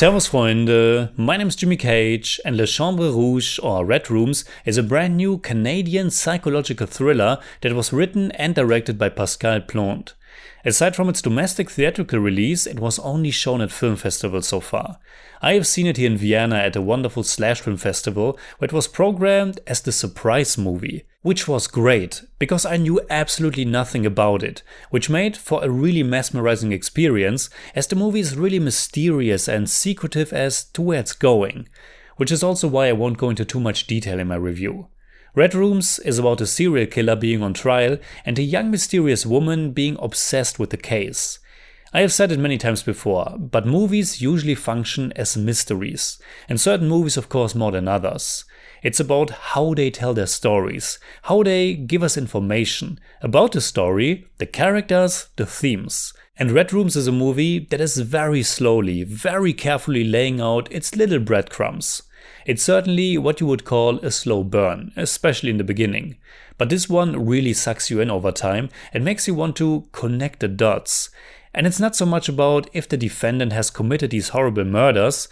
Servus Freunde, my name is Jimmy Cage and Les chambres rouges or Red Rooms is a brand new Canadian psychological thriller that was written and directed by Pascal Plante. Aside from its domestic theatrical release, it was only shown at film festivals so far. I have seen it here in Vienna at a wonderful slash film festival where it was programmed as the surprise movie, which was great because I knew absolutely nothing about it, which made for a really mesmerizing experience as the movie is really mysterious and secretive as to where it's going, which is also why I won't go into too much detail in my review. Red Rooms is about a serial killer being on trial and a young mysterious woman being obsessed with the case. I have said it many times before, but movies usually function as mysteries, and certain movies, of course, more than others. It's about how they tell their stories, how they give us information about the story, the characters, the themes. And Red Rooms is a movie that is very slowly, very carefully laying out its little breadcrumbs. It's certainly what you would call a slow burn, especially in the beginning. But this one really sucks you in over time and makes you want to connect the dots. And it's not so much about if the defendant has committed these horrible murders,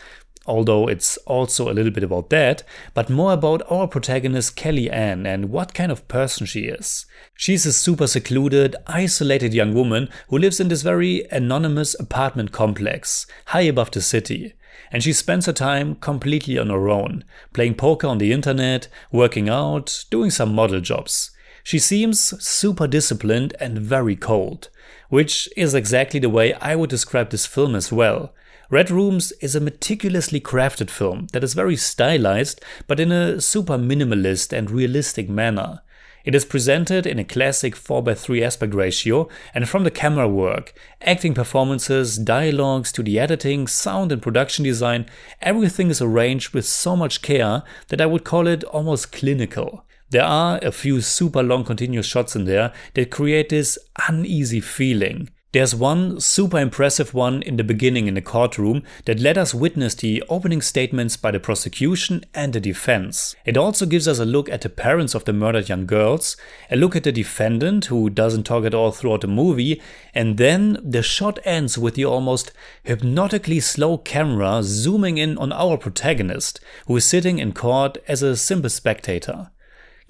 although it's also a little bit about that, but more about our protagonist Kelly Ann and what kind of person she is. She's a super secluded, isolated young woman who lives in this very anonymous apartment complex, high above the city. And she spends her time completely on her own, playing poker on the internet, working out, doing some model jobs. She seems super disciplined and very cold, which is exactly the way I would describe this film as well. Red Rooms is a meticulously crafted film that is very stylized, but in a super minimalist and realistic manner. It is presented in a classic 4x3 aspect ratio, and from the camera work, acting performances, dialogues to the editing, sound, and production design, everything is arranged with so much care that I would call it almost clinical. There are a few super long continuous shots in there that create this uneasy feeling. There's one super impressive one in the beginning in the courtroom that let us witness the opening statements by the prosecution and the defense. It also gives us a look at the parents of the murdered young girls, a look at the defendant who doesn't talk at all throughout the movie, and then the shot ends with the almost hypnotically slow camera zooming in on our protagonist, who is sitting in court as a simple spectator.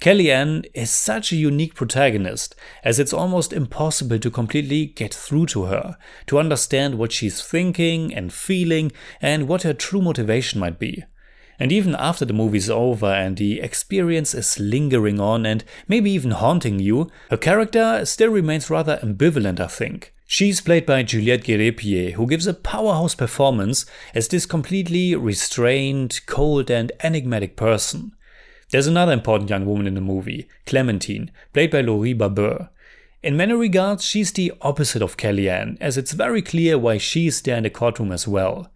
Kellyanne is such a unique protagonist, as it's almost impossible to completely get through to her, to understand what she's thinking and feeling, and what her true motivation might be. And even after the movie's over and the experience is lingering on and maybe even haunting you, her character still remains rather ambivalent, I think. She's played by Juliette Gariépy, who gives a powerhouse performance as this completely restrained, cold, and enigmatic person. There's another important young woman in the movie, Clementine, played by Laurie Babin. In many regards, she's the opposite of Kellyanne, as it's very clear why she's there in the courtroom as well.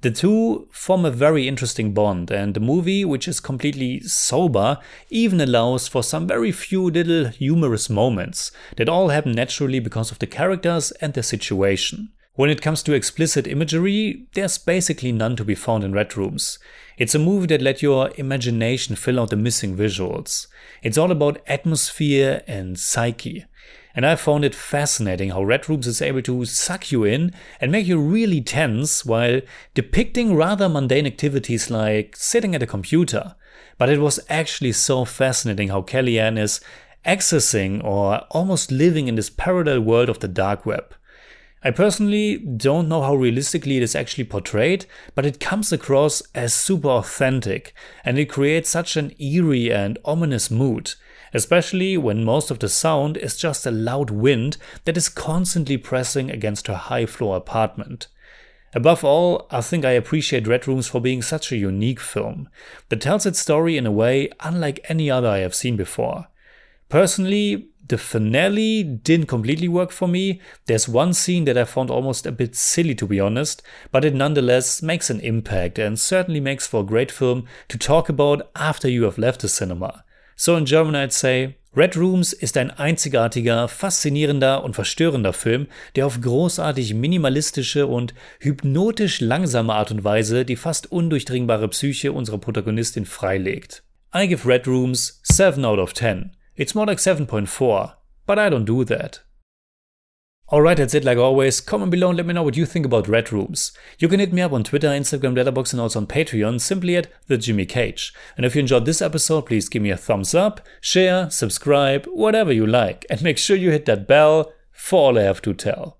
The two form a very interesting bond, and the movie, which is completely sober, even allows for some very few little humorous moments that all happen naturally because of the characters and their situation. When it comes to explicit imagery, there's basically none to be found in Red Rooms. It's a movie that let your imagination fill out the missing visuals. It's all about atmosphere and psyche. And I found it fascinating how Red Rooms is able to suck you in and make you really tense while depicting rather mundane activities like sitting at a computer. But it was actually so fascinating how Kellyanne is accessing or almost living in this parallel world of the dark web. I personally don't know how realistically it is actually portrayed, but it comes across as super authentic and it creates such an eerie and ominous mood, especially when most of the sound is just a loud wind that is constantly pressing against her high floor apartment. Above all, I think I appreciate Red Rooms for being such a unique film that tells its story in a way unlike any other I have seen before. Personally, the finale didn't completely work for me. There's one scene that I found almost a bit silly to be honest, but it nonetheless makes an impact and certainly makes for a great film to talk about after you have left the cinema. So in German I'd say, Red Rooms ist ein einzigartiger, faszinierender und verstörender Film, der auf großartig minimalistische und hypnotisch langsame Art und Weise die fast undurchdringbare Psyche unserer Protagonistin freilegt. I give Red Rooms 7 out of 10. It's more like 7.4, but I don't do that. Alright, that's it like always. Comment below and let me know what you think about Red Rooms. You can hit me up on Twitter, Instagram, Letterboxd and also on Patreon simply at the Jimmy Cage. And if you enjoyed this episode, please give me a thumbs up, share, subscribe, whatever you like. And make sure you hit that bell for all I have to tell.